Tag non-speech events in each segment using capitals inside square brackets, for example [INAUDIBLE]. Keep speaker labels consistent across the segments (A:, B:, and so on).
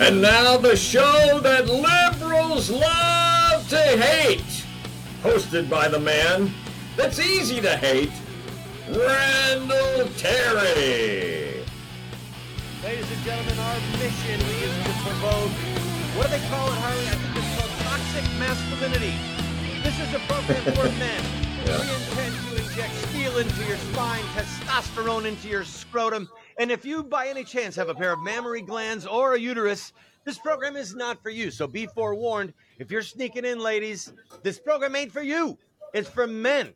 A: And now the show that liberals love to hate. Hosted by the man that's easy to hate, Randall Terry.
B: Ladies and gentlemen, our mission is to provoke, what do they call it, Harley? I think it's called toxic masculinity. This is a program for [LAUGHS] men.
A: Yeah.
B: We intend to inject steel into your spine, testosterone into your scrotum, and if you by any chance have a pair of mammary glands or a uterus, this program is not for you. So be forewarned. If you're sneaking in, ladies, this program ain't for you. It's for men.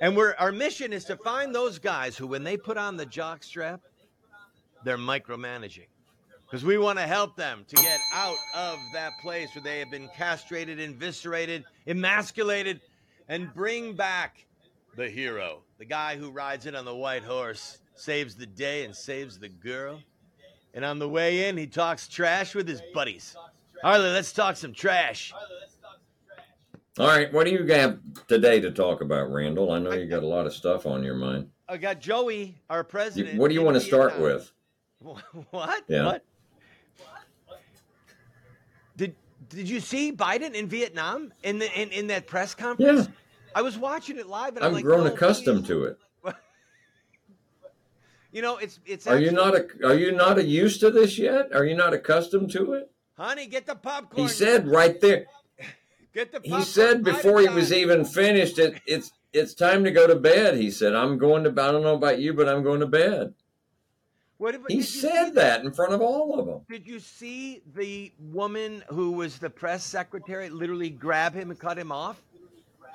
B: And we're our mission is to find those guys who, when they put on the jock strap, they're micromanaging. Because we want to help them to get out of that place where they have been castrated, eviscerated, emasculated, and bring back the hero, the guy who rides in on the white horse, saves the day and saves the girl. And on the way in, he talks trash with his buddies. Harley, let's talk some trash.
A: All right, what do you have today to talk about, Randall? I know you got a lot of stuff on your mind.
B: I got Joey, our president.
A: what do you want to start with? [LAUGHS]
B: What?
A: Yeah.
B: What? Did Did you see Biden in Vietnam in the in, in that press conference?
A: Yeah.
B: I was watching it live, and I'm
A: I've
B: like,
A: grown
B: "No,
A: accustomed
B: please."
A: to it.
B: You know, it's it's.
A: Are you not a, are you not a used to this yet? Are you not accustomed to it?
B: honey? Get the popcorn.
A: He said right there. [LAUGHS]
B: Get the. Popcorn.
A: He said before he was even finished it. It's it's time to go to bed. He said, "I'm going to. I don't know about you, but I'm going to bed."
B: What,
A: He
B: did you see
A: said that in front of all of them.
B: Did you see the woman who was the press secretary literally grab him and cut him off?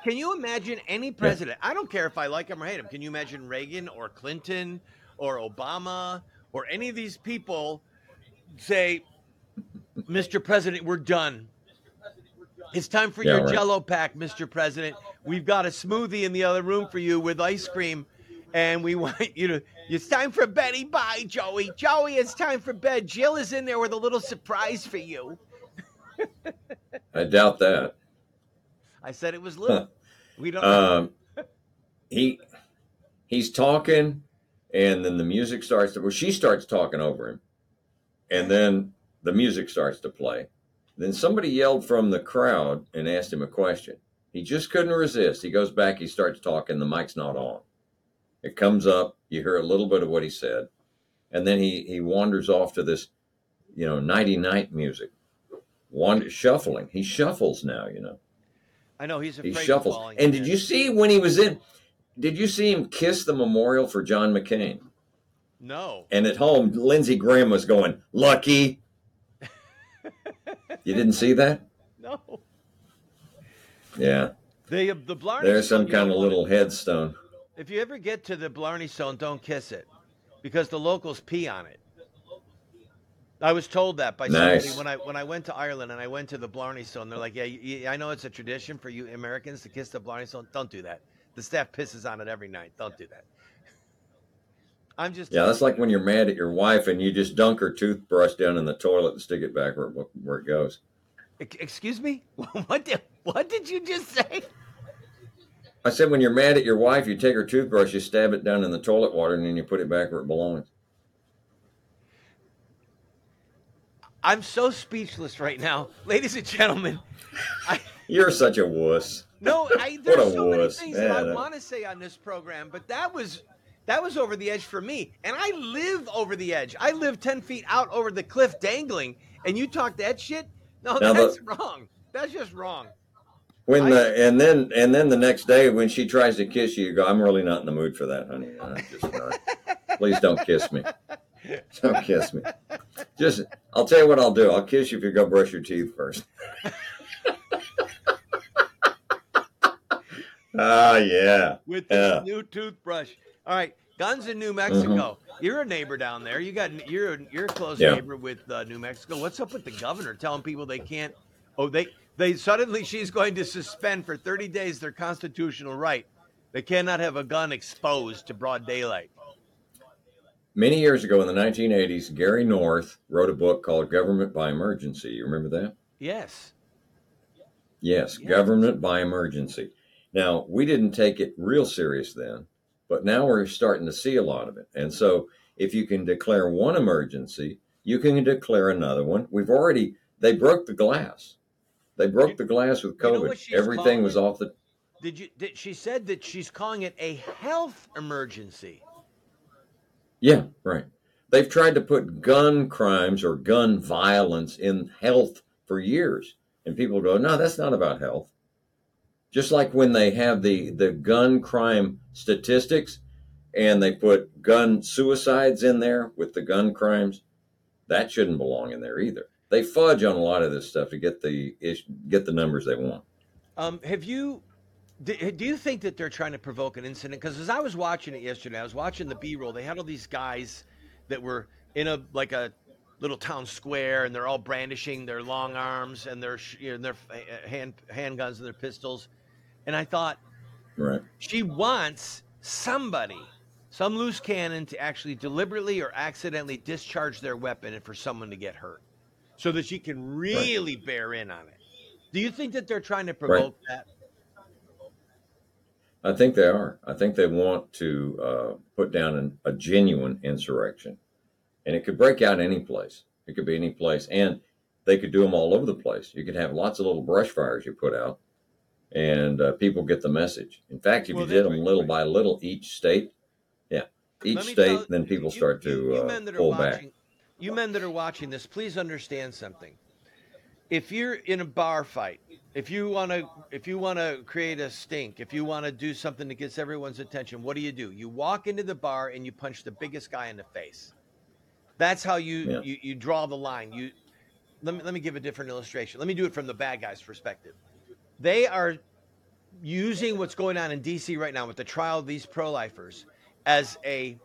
B: Can you imagine any president? I don't care if I like him or hate him. Can you imagine Reagan or Clinton or Obama or any of these people say, Mr. President, we're done. It's time for
A: Yeah,
B: your
A: right.
B: jello pack, Mr. President. We've got a smoothie in the other room for you with ice cream. And we [LAUGHS] want you to, it's time for Betty. Bye, Joey. Joey, it's time for bed. Jill is in there with a little surprise for you.
A: I doubt that.
B: I said it was [LAUGHS] little. We don't.
A: Um, he he's talking, and then the music starts to. Well, she starts talking over him, and then the music starts to play. Then somebody yelled from the crowd and asked him a question. He just couldn't resist. He goes back. He starts talking. The mic's not on. It comes up. You hear a little bit of what he said, and then he he wanders off to this, you know, nighty night music. Wander, shuffling. He shuffles now. You know
B: I know he's afraid
A: he
B: of
A: shuffles. And did you see when he was in? Did you see him kiss the memorial for John McCain?
B: No.
A: And at home, Lindsey Graham was going, "Lucky." you didn't see that?
B: No.
A: Yeah,
B: The the Blarney.
A: there's some kind of little headstone.
B: If you ever get to the Blarney Stone, don't kiss it, because the locals pee on it. I was told that by
A: Nice.
B: somebody when I when I went to Ireland and I went to the Blarney Stone. They're like, "Yeah, you- I know it's a tradition for you Americans to kiss the Blarney Stone. Don't do that. The staff pisses on it every night. Don't do that." I'm just
A: Yeah, that's like when you're mad at your wife and you just dunk her toothbrush down in the toilet and stick it back where, it- where it goes.
B: Excuse me. [LAUGHS] What did what did you just say?
A: I said, when you're mad at your wife, you take her toothbrush, you stab it down in the toilet water, and then you put it back where it belongs.
B: I'm so speechless right now, ladies and gentlemen. I, [LAUGHS]
A: You're such a wuss.
B: No, I, [LAUGHS] there's so many
A: wuss.
B: things that I want to say on this program, but that was that was over the edge for me, and I live over the edge. I live ten feet out over the cliff, dangling, and you talk that shit. No,
A: Now,
B: that's
A: the-
B: wrong. That's just wrong.
A: When
B: I-
A: the and then and then the next day when she tries to kiss you, you go, I'm really not in the mood for that, honey. I'm just not. Please don't kiss me. [LAUGHS] Don't kiss me. Just I'll tell you what I'll do. I'll kiss you if you go brush your teeth first. [LAUGHS] Ah, yeah.
B: With this
A: Yeah.
B: new toothbrush. All right, guns in New Mexico. You're a neighbor down there. You got you're a- you're a close
A: Mm-hmm. Yeah.
B: neighbor with uh, New Mexico. What's up with the governor telling people they can't? Oh, they they suddenly she's going to suspend for 30 days their constitutional right. They cannot have a gun exposed to broad daylight.
A: Many years ago in the 1980s, Gary North wrote a book called Government by Emergency. You remember that?
B: Yes.
A: Yes,
B: Yeah.
A: government by emergency. Now, we didn't take it real serious then, but now we're starting to see a lot of it. And so, if you can declare one emergency, You can declare another one. We've already they broke the glass. They broke the glass with
B: You know
A: COVID. Everything was
B: it?
A: off the
B: Did you? Did, she said that she's calling it a health emergency.
A: Yeah, right. They've tried to put gun crimes or gun violence in health for years. And people go, no, that's not about health. Just like when they have the, the gun crime statistics and they put gun suicides in there with the gun crimes, that shouldn't belong in there either. They fudge on a lot of this stuff to get the get the numbers they want.
B: Um, have you? Do, you think that they're trying to provoke an incident? Because as I was watching it yesterday, I was watching the B-roll. They had all these guys that were in a like a little town square, and they're all brandishing their long arms and their you know, their uh, hand handguns and their pistols. And I thought,
A: Right.
B: she wants somebody, some loose cannon, to actually deliberately or accidentally discharge their weapon and for someone to get hurt, so that she can really bear in on it. Do you think that they're trying to provoke that?
A: I think they are. I think they want to uh, put down an, a genuine insurrection, and it could break out any place. It could be any place, and they could do them all over the place. You could have lots of little brush fires you put out, and uh, people get the message. In fact, if
B: Well,
A: you did them little by little, each state, yeah, each state,
B: tell-
A: then people
B: you-
A: start
B: you-
A: to
B: you
A: uh,
B: men that are
A: pull back.
B: You men that are watching this, please understand something. If you're in a bar fight, if you want to, if you want to create a stink, if you want to do something that gets everyone's attention, what do you do? You walk into the bar and you punch the biggest guy in the face. That's how you
A: Yeah.
B: you, you draw the line. You let me let me give a different illustration. Let me do it from the bad guy's perspective. They are using what's going on in DC right now with the trial of these pro-lifers as a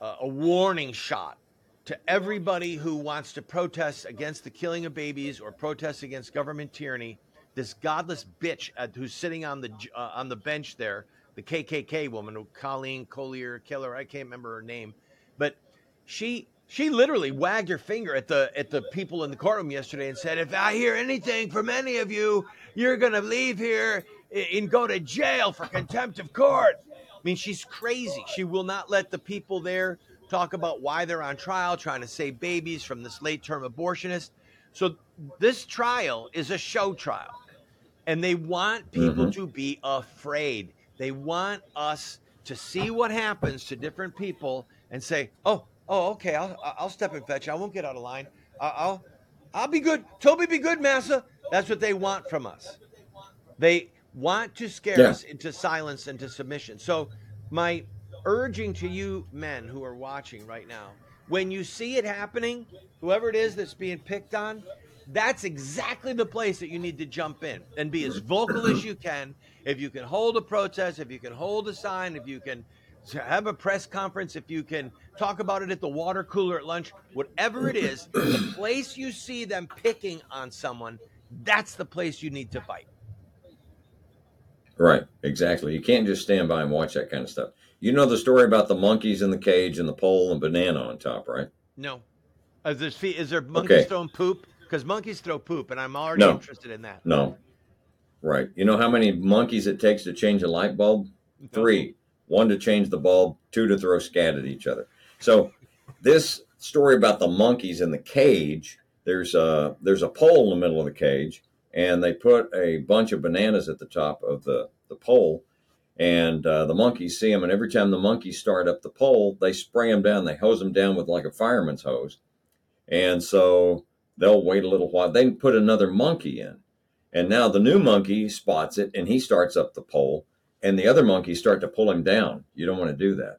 B: uh, a warning shot to everybody who wants to protest against the killing of babies or protest against government tyranny. This godless bitch uh, who's sitting on the uh, on the bench there, the KKK woman, Colleen Collier Killer, I can't remember her name, but she she literally wagged her finger at the at the people in the courtroom yesterday and said, "If I hear anything from any of you, you're gonna leave here and go to jail for contempt of court." I mean, she's crazy. She will not let the people there talk about why they're on trial, trying to save babies from this late term abortionist. So this trial is a show trial. And they want people
A: Mhm.
B: to be afraid. They want us to see what happens to different people and say, "Oh, oh, okay, I'll I'll step and fetch. I won't get out of line. I'll I'll be good. Toby, be good, massa." That's what they want from us. They want to scare
A: Yeah.
B: us into silence and to submission. So, my urging to you men who are watching right now, when you see it happening, whoever it is that's being picked on, that's exactly the place that you need to jump in and be as vocal as you can. If you can hold a protest, if you can hold a sign, if you can have a press conference, if you can talk about it at the water cooler at lunch, whatever it is, the [COUGHS] place you see them picking on someone, that's the place you need to fight.
A: Right, exactly. You can't just stand by and watch that kind of stuff. You know the story about the monkeys in the cage and the pole and banana on top, right?
B: No. Is there, is there monkeys
A: Okay.
B: throwing poop? Because monkeys throw poop, and I'm already
A: No.
B: interested in that.
A: No. Right. You know how many monkeys it takes to change a light bulb? Three. One to change the bulb, two to throw scat at each other. So this story about the monkeys in the cage, there's a there's a pole in the middle of the cage, and they put a bunch of bananas at the top of the, the pole, and uh, the monkeys see them, and every time the monkeys start up the pole, they spray them down, they hose them down with like a fireman's hose, and so they'll wait a little while. They put another monkey in, and now the new monkey spots it, and he starts up the pole, and the other monkeys start to pull him down. You don't want to do that.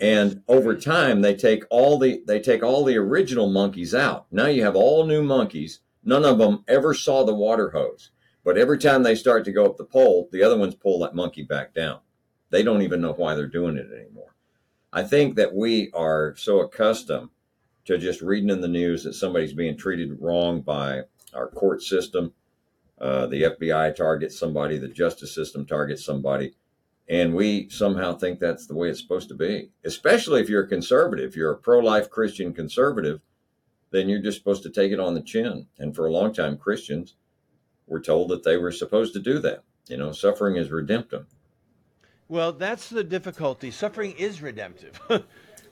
A: And over time they take all the they take all the original monkeys out. Now you have all new monkeys. None of them ever saw the water hose. But every time they start to go up the pole the other ones pull that monkey back down. They don't even know why they're doing it anymore. I think that we are so accustomed to just reading in the news that somebody's being treated wrong by our court system uh, the fbi targets somebody the justice system targets somebody and we somehow think that's the way it's supposed to be, especially if you're a conservative. If you're a pro life Christian conservative, then you're just supposed to take it on the chin. And for a long time, Christians were told that they were supposed to do that. You know, suffering is redemptive.
B: Well, that's the difficulty. Suffering is redemptive. [LAUGHS]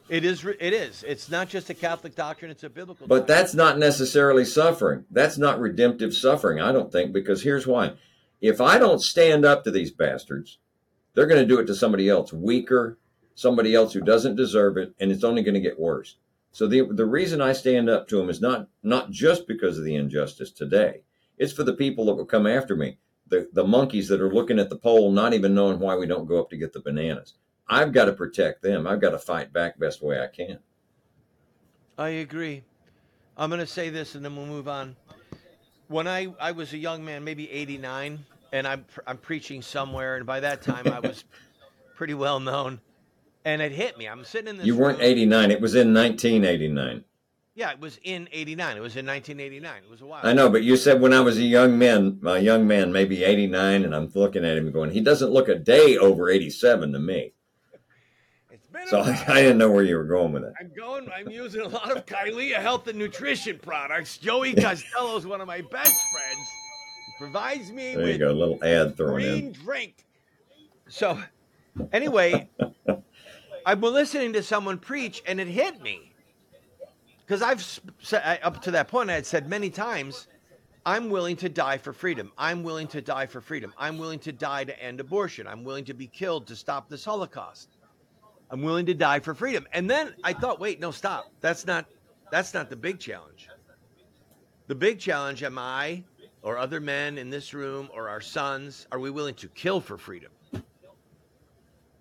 B: It is. It is. It's not just a Catholic doctrine; it's a biblical.
A: But
B: doctrine.
A: that's not necessarily suffering. That's not redemptive suffering, I don't think, because here's why. If I don't stand up to these bastards, they're going to do it to somebody else weaker, somebody else who doesn't deserve it, and it's only going to get worse. So the the reason I stand up to them is not not just because of the injustice today. It's for the people that will come after me, the the monkeys that are looking at the pole, not even knowing why we don't go up to get the bananas. I've got to protect them. I've got to fight back best way I can.
B: I agree. I'm going to say this, and then we'll move on. When I I was a young man, maybe 89, and I'm I'm preaching somewhere, and by that time I was [LAUGHS] pretty well known, and it hit me. I'm sitting in this.
A: You weren't
B: room-
A: 89. It was in 1989.
B: Yeah, it was in 89. It was in 1989. It was a while.
A: I know, but you said when I was a young man, a young man, maybe 89, and I'm looking at him going, he doesn't look a day over 87 to me.
B: It's been a
A: So
B: while.
A: I didn't know where you were going with it.
B: I'm going. I'm using a lot of Kylie health and nutrition products. Joey Costello is one of my best friends. He provides me
A: There you
B: with
A: go, a little ad thrown
B: green
A: in.
B: drink. So, anyway, I've been listening to someone preach, and it hit me because I've said up to that point I had said many times, I'm willing to die for freedom. I'm willing to die for freedom. I'm willing to die to end abortion. I'm willing to be killed to stop this Holocaust. I'm willing to die for freedom. And then I thought, wait, no, stop. That's not that's not the big challenge. The big challenge am I or other men in this room or our sons, are we willing to kill for freedom?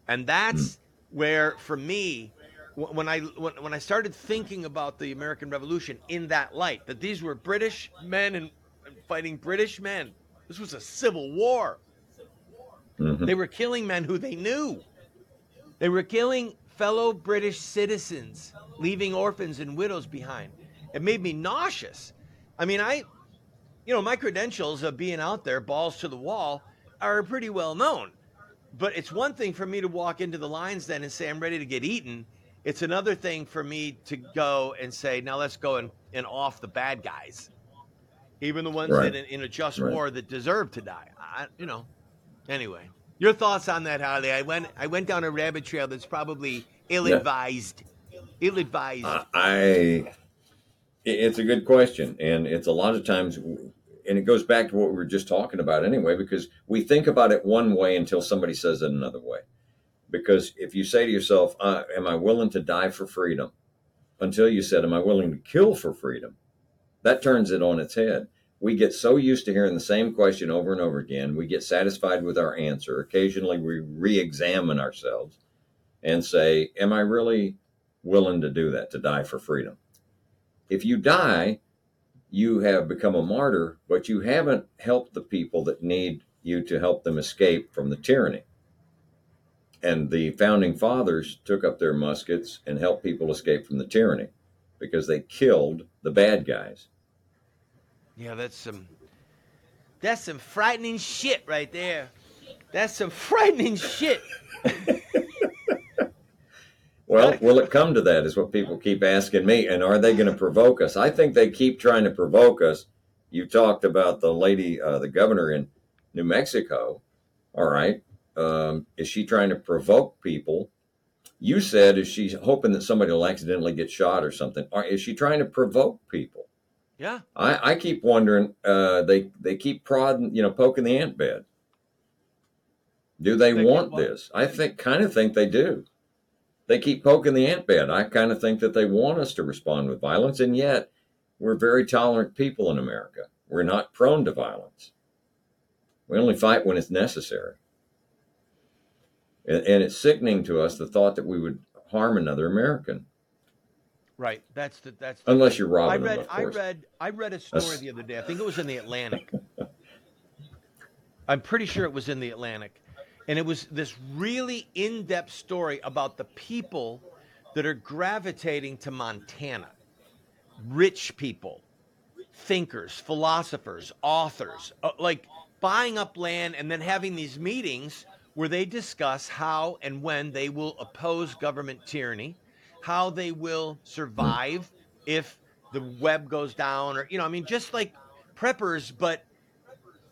B: And that's where for me when I when, when I started thinking about the American Revolution in that light, that these were British men and, fighting British men. This was a civil war.
A: Mhm.
B: They were killing men who they knew. They were killing fellow British citizens, leaving orphans and widows behind. It made me nauseous. I mean, I, you know, my credentials of being out there, balls to the wall, are pretty well known. But it's one thing for me to walk into the lines then and say, I'm ready to get eaten. It's another thing for me to go and say, now let's go and, and off the bad guys. Even the ones
A: Right.
B: that in, in a just
A: Right.
B: war that deserve to die. I, you know, Anyway, your thoughts on that, Harley? I went I went down a rabbit trail that's probably ill-advised. Ill-advised.
A: I, I- it's a good question, and it's a lot of times, and it goes back to what we were just talking about anyway, because we think about it one way until somebody says it another way. Because if you say to yourself, uh, "Am I willing to die for freedom?" until you said, "Am I willing to kill for freedom?" that turns it on its head. We get so used to hearing the same question over and over again. We get satisfied with our answer. Occasionally, we re-examine ourselves and say, "Am I really willing to do that? To die for freedom?" if you die, you have become a martyr, but you haven't helped the people that need you to help them escape from the tyranny. And the founding fathers took up their muskets and helped people escape from the tyranny because they killed the bad guys.
B: Yeah, that's some that's some frightening shit right there. That's some frightening shit. [LAUGHS]
A: Well, will it come to that? Is what people keep asking me. And are they going to provoke us? I think they keep trying to provoke us. You talked about the lady, uh, the governor in New Mexico. All right. Um, is she trying to provoke people? You said, is she hoping that somebody will accidentally get shot or something? Or is she trying to provoke people?
B: Yeah.
A: I, I keep wondering. Uh, they they keep prodding, you know, poking the ant bed. Do they,
B: They
A: want this? I think, kind of think they do. They keep poking the ant bed. I kind of think that they want us to respond with violence, and yet we're very tolerant people in America. We're not prone to violence. We only fight when it's necessary. And, and it's sickening to us the thought that we would harm another American,
B: Right. That's the that's the
A: unless you're
B: I
A: robbing
B: read
A: them,
B: I read I read a story
A: That's-
B: the other day. I think it was in the Atlantic. [LAUGHS] I'm pretty sure it was in the Atlantic. And it was this really in-depth story about the people that are gravitating to Montana. Rich people, thinkers, philosophers, authors, uh, like buying up land and then having these meetings where they discuss how and when they will oppose government tyranny, how they will survive if the web goes down, or, you know, I mean, just like preppers, but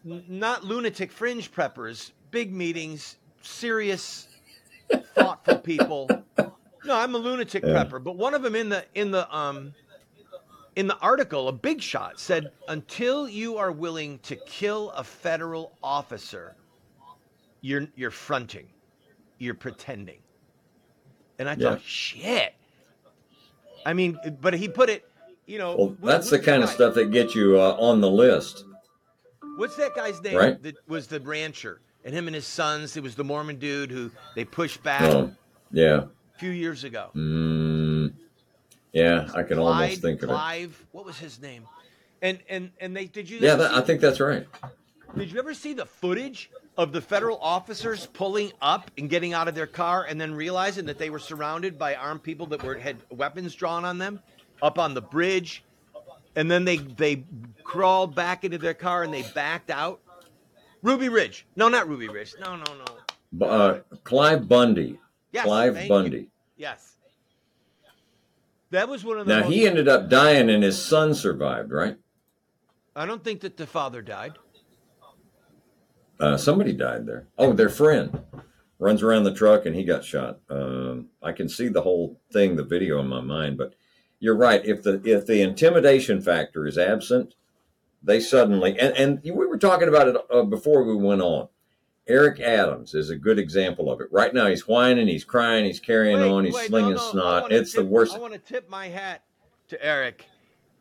B: not lunatic fringe preppers, big meetings, serious, thoughtful people No, I'm a lunatic
A: Yeah.
B: prepper, but one of them in the in the um in the article, a big shot said, "Until you are willing to kill a federal officer, you're you're fronting, you're pretending." And I thought,
A: Yeah.
B: "Shit." I mean, but he put it, you know.
A: Well, that's the kind of stuff that gets you uh, on the list.
B: What's that guy's name?
A: Right.
B: That was the rancher, and him and his sons. It was the Mormon dude who they pushed back
A: Oh, yeah.
B: a few years ago.
A: Mm, yeah, I can almost think of it.
B: Clive, what was his name? And and and they did you
A: Yeah, that, I think that's right.
B: Did you ever see the footage of the federal officers pulling up and getting out of their car and then realizing that they were surrounded by armed people that were had weapons drawn on them up on the bridge and then they they crawled back into their car and they backed out Ruby Ridge. No, not Ruby Ridge. No, no, no.
A: Uh, Clive Bundy.
B: Yes,
A: Clive
B: thank you.
A: Bundy.
B: Yes. That was one of the
A: Now he ended up dying, and his son survived. Right?
B: I don't think that the father died.
A: Uh, somebody died there. Oh, their friend runs around the truck, and he got shot. Um, I can see the whole thing, the video in my mind. But you're right. If the if the intimidation factor is absent, they suddenly and and we were talking about it uh, before we went on. Eric Adams is a good example of it. Right now, he's whining, he's crying, he's carrying
B: Wait,
A: on, he's
B: wait,
A: slinging
B: no, no,
A: snot. It's the worst.
B: I want to tip my hat to Eric.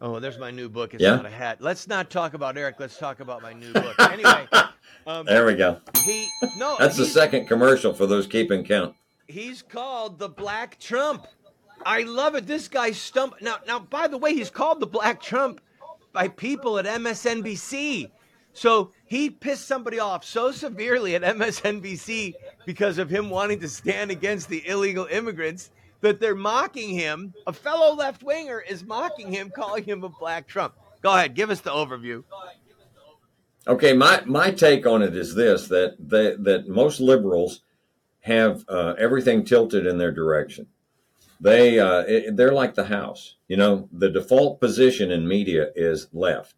B: Oh, there's my new book. It's
A: Yeah?
B: not a hat. Let's not talk about Eric. Let's talk about my new book. Anyway, [LAUGHS] um,
A: There we go.
B: he no.
A: That's the second commercial for those keeping count.
B: He's called the Black Trump. I love it. This guy stump. Now, now. By the way, he's called the Black Trump by people at MSNBC. So he pissed somebody off so severely at MSNBC because of him wanting to stand against the illegal immigrants that they're mocking him. A fellow left winger is mocking him, calling him a Black Trump. Go ahead, give us the overview.
A: Okay, my my take on it is this: that that, that most liberals have uh, everything tilted in their direction. They uh, it, they're like the house. You know, the default position in media is left,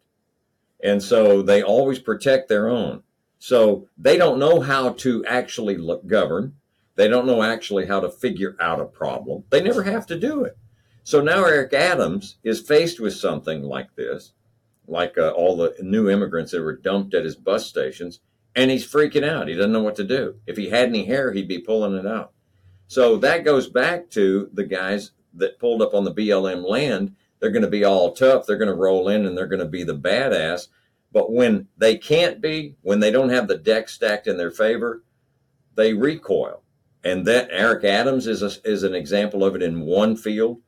A: and so they always protect their own. So they don't know how to actually look, govern. They don't know actually how to figure out a problem. They never have to do it. So now Eric Adams is faced with something like this like uh, all the new immigrants that were dumped at his bus stations, and he's freaking out. He doesn't know what to do. If he had any hair, he'd be pulling it out. So that goes back to the guys that pulled up on the BLM land. They're going to be all tough. They're going to roll in and they're going to be the badass. But when they can't be, when they don't have the deck stacked in their favor, they recoil. And that Eric Adams is a, is an example of it in one field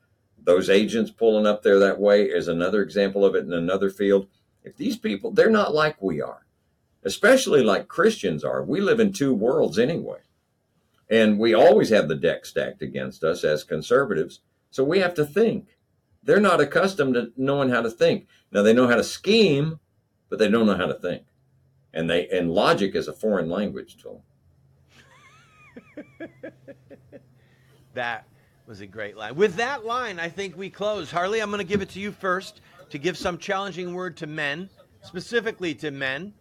A: those agents pulling up there that way is another example of it in another field. If these people, they're not like we are, especially like Christians are. We live in two worlds anyway. And we always have the deck stacked against us as conservatives. So we have to think. They're not accustomed to knowing how to think. Now they know how to scheme, but they don't know how to think. And they and logic is a foreign language to them. [LAUGHS]
B: That was a great line. With that line, I think we close. Harley, I'm going to give it to you first to give some challenging word to men, specifically to men.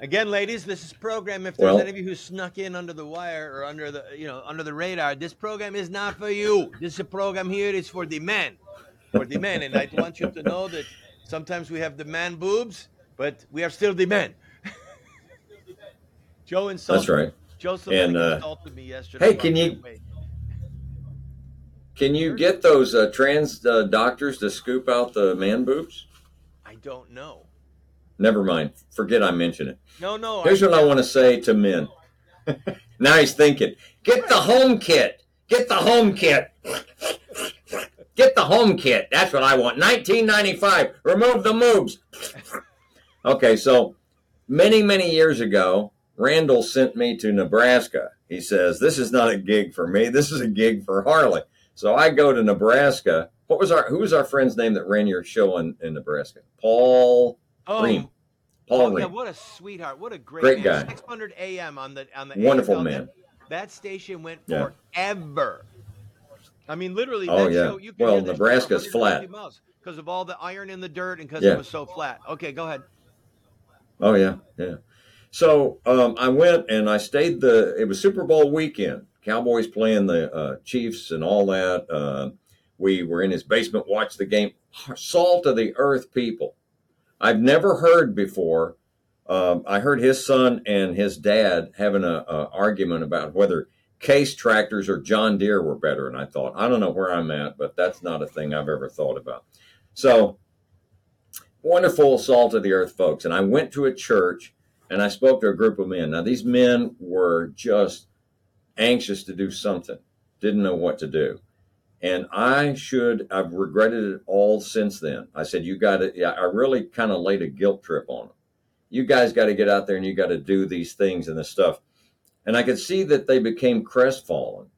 B: Again, ladies, this is program. If there's
A: Well-
B: any of you who snuck in under the wire or under the you know under the radar, this program is not for you. This is a program here. It's for the men, for the men. And I want you to know that sometimes we have the man boobs, but we are still the men. [LAUGHS] Joe insulted.
A: That's right.
B: Joe Slavinic
A: And, uh,
B: insulted me yesterday.
A: hey, can you-
B: Wait.
A: Can you get those uh, trans uh, doctors to scoop out the man boobs?
B: I don't know.
A: Never mind. Forget I mentioned it.
B: No, no.
A: Here's what I want to say to men. [LAUGHS] now he's thinking, get the home kit. Get the home kit. Get the home kit. That's what I want. 1995. Remove the moobs. [LAUGHS] okay, so many, many years ago, Randall sent me to Nebraska. He says, This is not a gig for me. This is a gig for Harley. So I go to Nebraska. What was our who was our friend's name that ran your show in, in Nebraska? Paul
B: Oh,
A: Ream. Paul
B: oh, yeah, what a sweetheart! What a great,
A: Great
B: man.
A: guy.
B: 600 AM on the on the
A: Wonderful
B: AFL.
A: man.
B: That, that station went
A: Yeah.
B: forever. I mean, literally.
A: Oh,
B: that
A: yeah.
B: Show,
A: Well,
B: hear that show
A: Nebraska's
B: 150 miles because of all the iron in the dirt and because
A: Yeah.
B: it was so flat. Okay, go ahead.
A: Oh yeah, yeah. So um, I went and I stayed the. It was Super Bowl weekend. Cowboys playing the uh, Chiefs and all that. Uh, we were in his basement, watched the game. Salt of the earth people. I've never heard before. Um, I heard his son and his dad having a, a argument about whether Case tractors or John Deere were better. And I thought, I don't know where I'm at, but that's not a thing I've ever thought about. So wonderful salt of the earth folks. And I went to a church and I spoke to a group of men. Now, these men were just anxious to do something, didn't know what to do. And I should, I've regretted it all since then. I said, You got to, I really kind of laid a guilt trip on them. You guys got to get out there and you got to do these things and this stuff. And I could see that they became crestfallen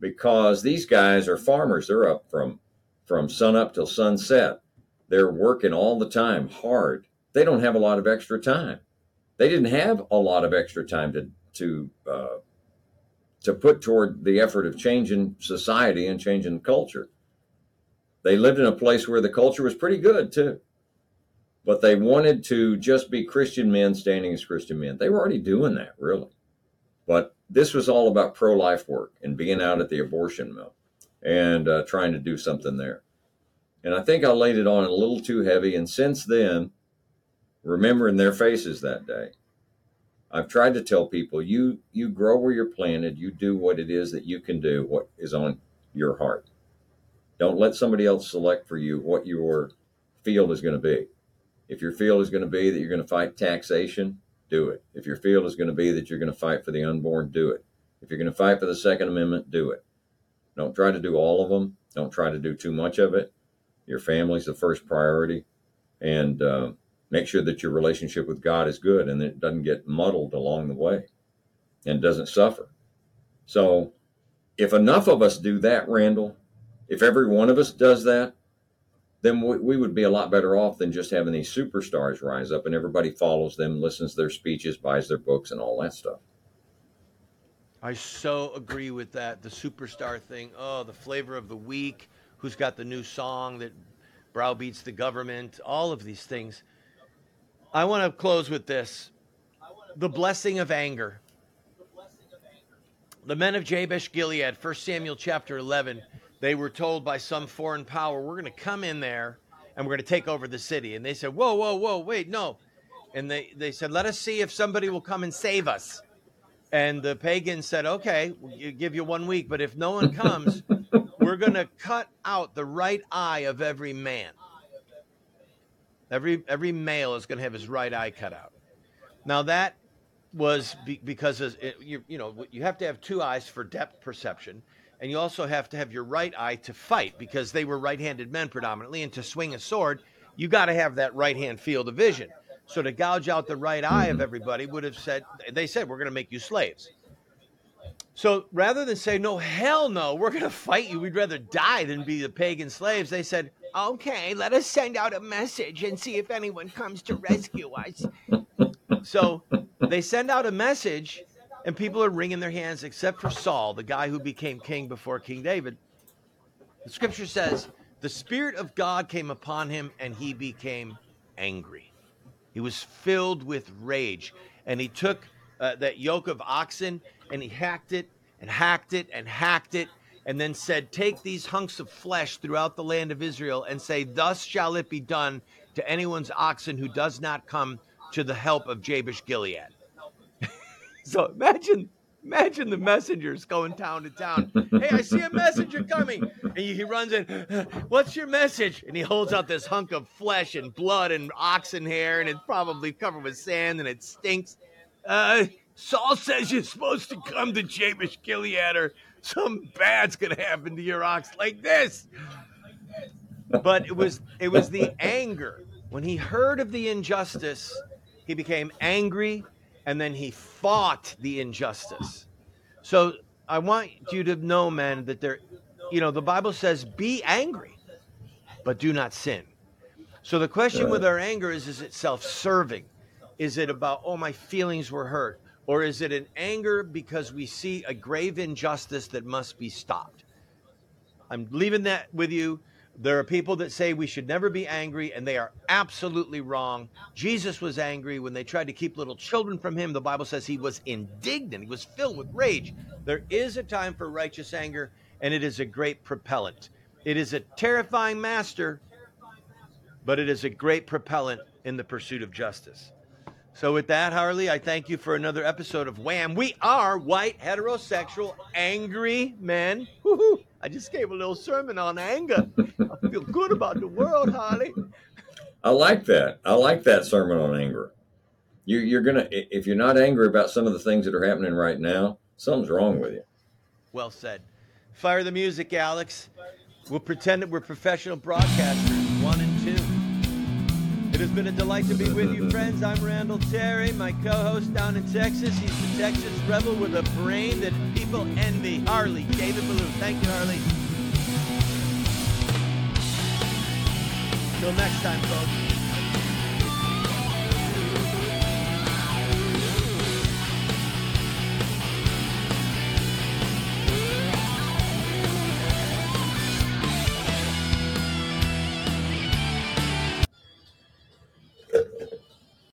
A: because these guys are farmers. They're up from, from sun up till sunset. They're working all the time hard. They don't have a lot of extra time. They didn't have a lot of extra time to, to, uh, to put toward the effort of changing society and changing culture. They lived in a place where the culture was pretty good too. But they wanted to just be Christian men standing as Christian men. They were already doing that, really. But this was all about pro life work and being out at the abortion mill and uh, trying to do something there. And I think I laid it on a little too heavy. And since then, remembering their faces that day, I've tried to tell people you you grow where you're planted, you do what it is that you can do, what is on your heart. Don't let somebody else select for you what your field is going to be. If your field is going to be that you're going to fight taxation, do it. If your field is going to be that you're going to fight for the unborn, do it. If you're going to fight for the Second Amendment, do it. Don't try to do all of them. Don't try to do too much of it. Your family's the first priority. And uh, make sure that your relationship with God is good and it doesn't get muddled along the way and doesn't suffer. So, if enough of us do that, Randall, if every one of us does that, then we, we would be a lot better off than just having these superstars rise up and everybody follows them, listens to their speeches, buys their books, and all that stuff.
B: I so agree with that. The superstar thing. Oh, the flavor of the week. Who's got the new song that browbeats the government? All of these things. I want to close with this the blessing of anger. The men of Jabesh Gilead, 1 Samuel chapter 11, they were told by some foreign power, we're going to come in there and we're going to take over the city. And they said, whoa, whoa, whoa, wait, no. And they, they said, let us see if somebody will come and save us. And the pagans said, okay, we'll give you one week, but if no one comes, we're going to cut out the right eye of every man. Every every male is going to have his right eye cut out. Now that was be, because it, you, you know you have to have two eyes for depth perception, and you also have to have your right eye to fight because they were right-handed men predominantly, and to swing a sword, you got to have that right-hand field of vision. So to gouge out the right eye of everybody would have said they said we're going to make you slaves. So rather than say no, hell no, we're going to fight you, we'd rather die than be the pagan slaves. They said Okay, let us send out a message and see if anyone comes to rescue us. so they send out a message, and people are wringing their hands, except for Saul, the guy who became king before King David. The scripture says, The Spirit of God came upon him, and he became angry. He was filled with rage, and he took uh, that yoke of oxen and he hacked it and hacked it and hacked it and then said, Take these hunks of flesh throughout the land of Israel and say, Thus shall it be done to anyone's oxen who does not come to the help of Jabesh Gilead. [LAUGHS] so imagine imagine the messengers going town to town. Hey, I see a messenger coming. And he runs in, What's your message? And he holds out this hunk of flesh and blood and oxen hair, and it's probably covered with sand and it stinks. Uh, Saul says you're supposed to come to Jabesh Gilead or some bad's gonna happen to your ox like this. But it was it was the anger. When he heard of the injustice, he became angry and then he fought the injustice. So I want you to know, man, that there you know, the Bible says be angry, but do not sin. So the question with our anger is is it self-serving? Is it about, oh, my feelings were hurt? Or is it an anger because we see a grave injustice that must be stopped? I'm leaving that with you. There are people that say we should never be angry, and they are absolutely wrong. Jesus was angry when they tried to keep little children from him. The Bible says he was indignant, he was filled with rage. There is a time for righteous anger, and it is a great propellant. It is a terrifying master, but it is a great propellant in the pursuit of justice. So, with that, Harley, I thank you for another episode of Wham. We are white, heterosexual, angry men. Woo-hoo. I just gave a little sermon on anger. I feel good about the world, Harley.
A: I like that. I like that sermon on anger. You, you're gonna if you're not angry about some of the things that are happening right now, something's wrong with you.
B: Well said. Fire the music, Alex. We'll pretend that we're professional broadcasters, one and two. It has been a delight to be with you, friends. I'm Randall Terry, my co host down in Texas. He's the Texas rebel with a brain that people envy. Harley, David Ballou. Thank you, Harley. Till next time, folks.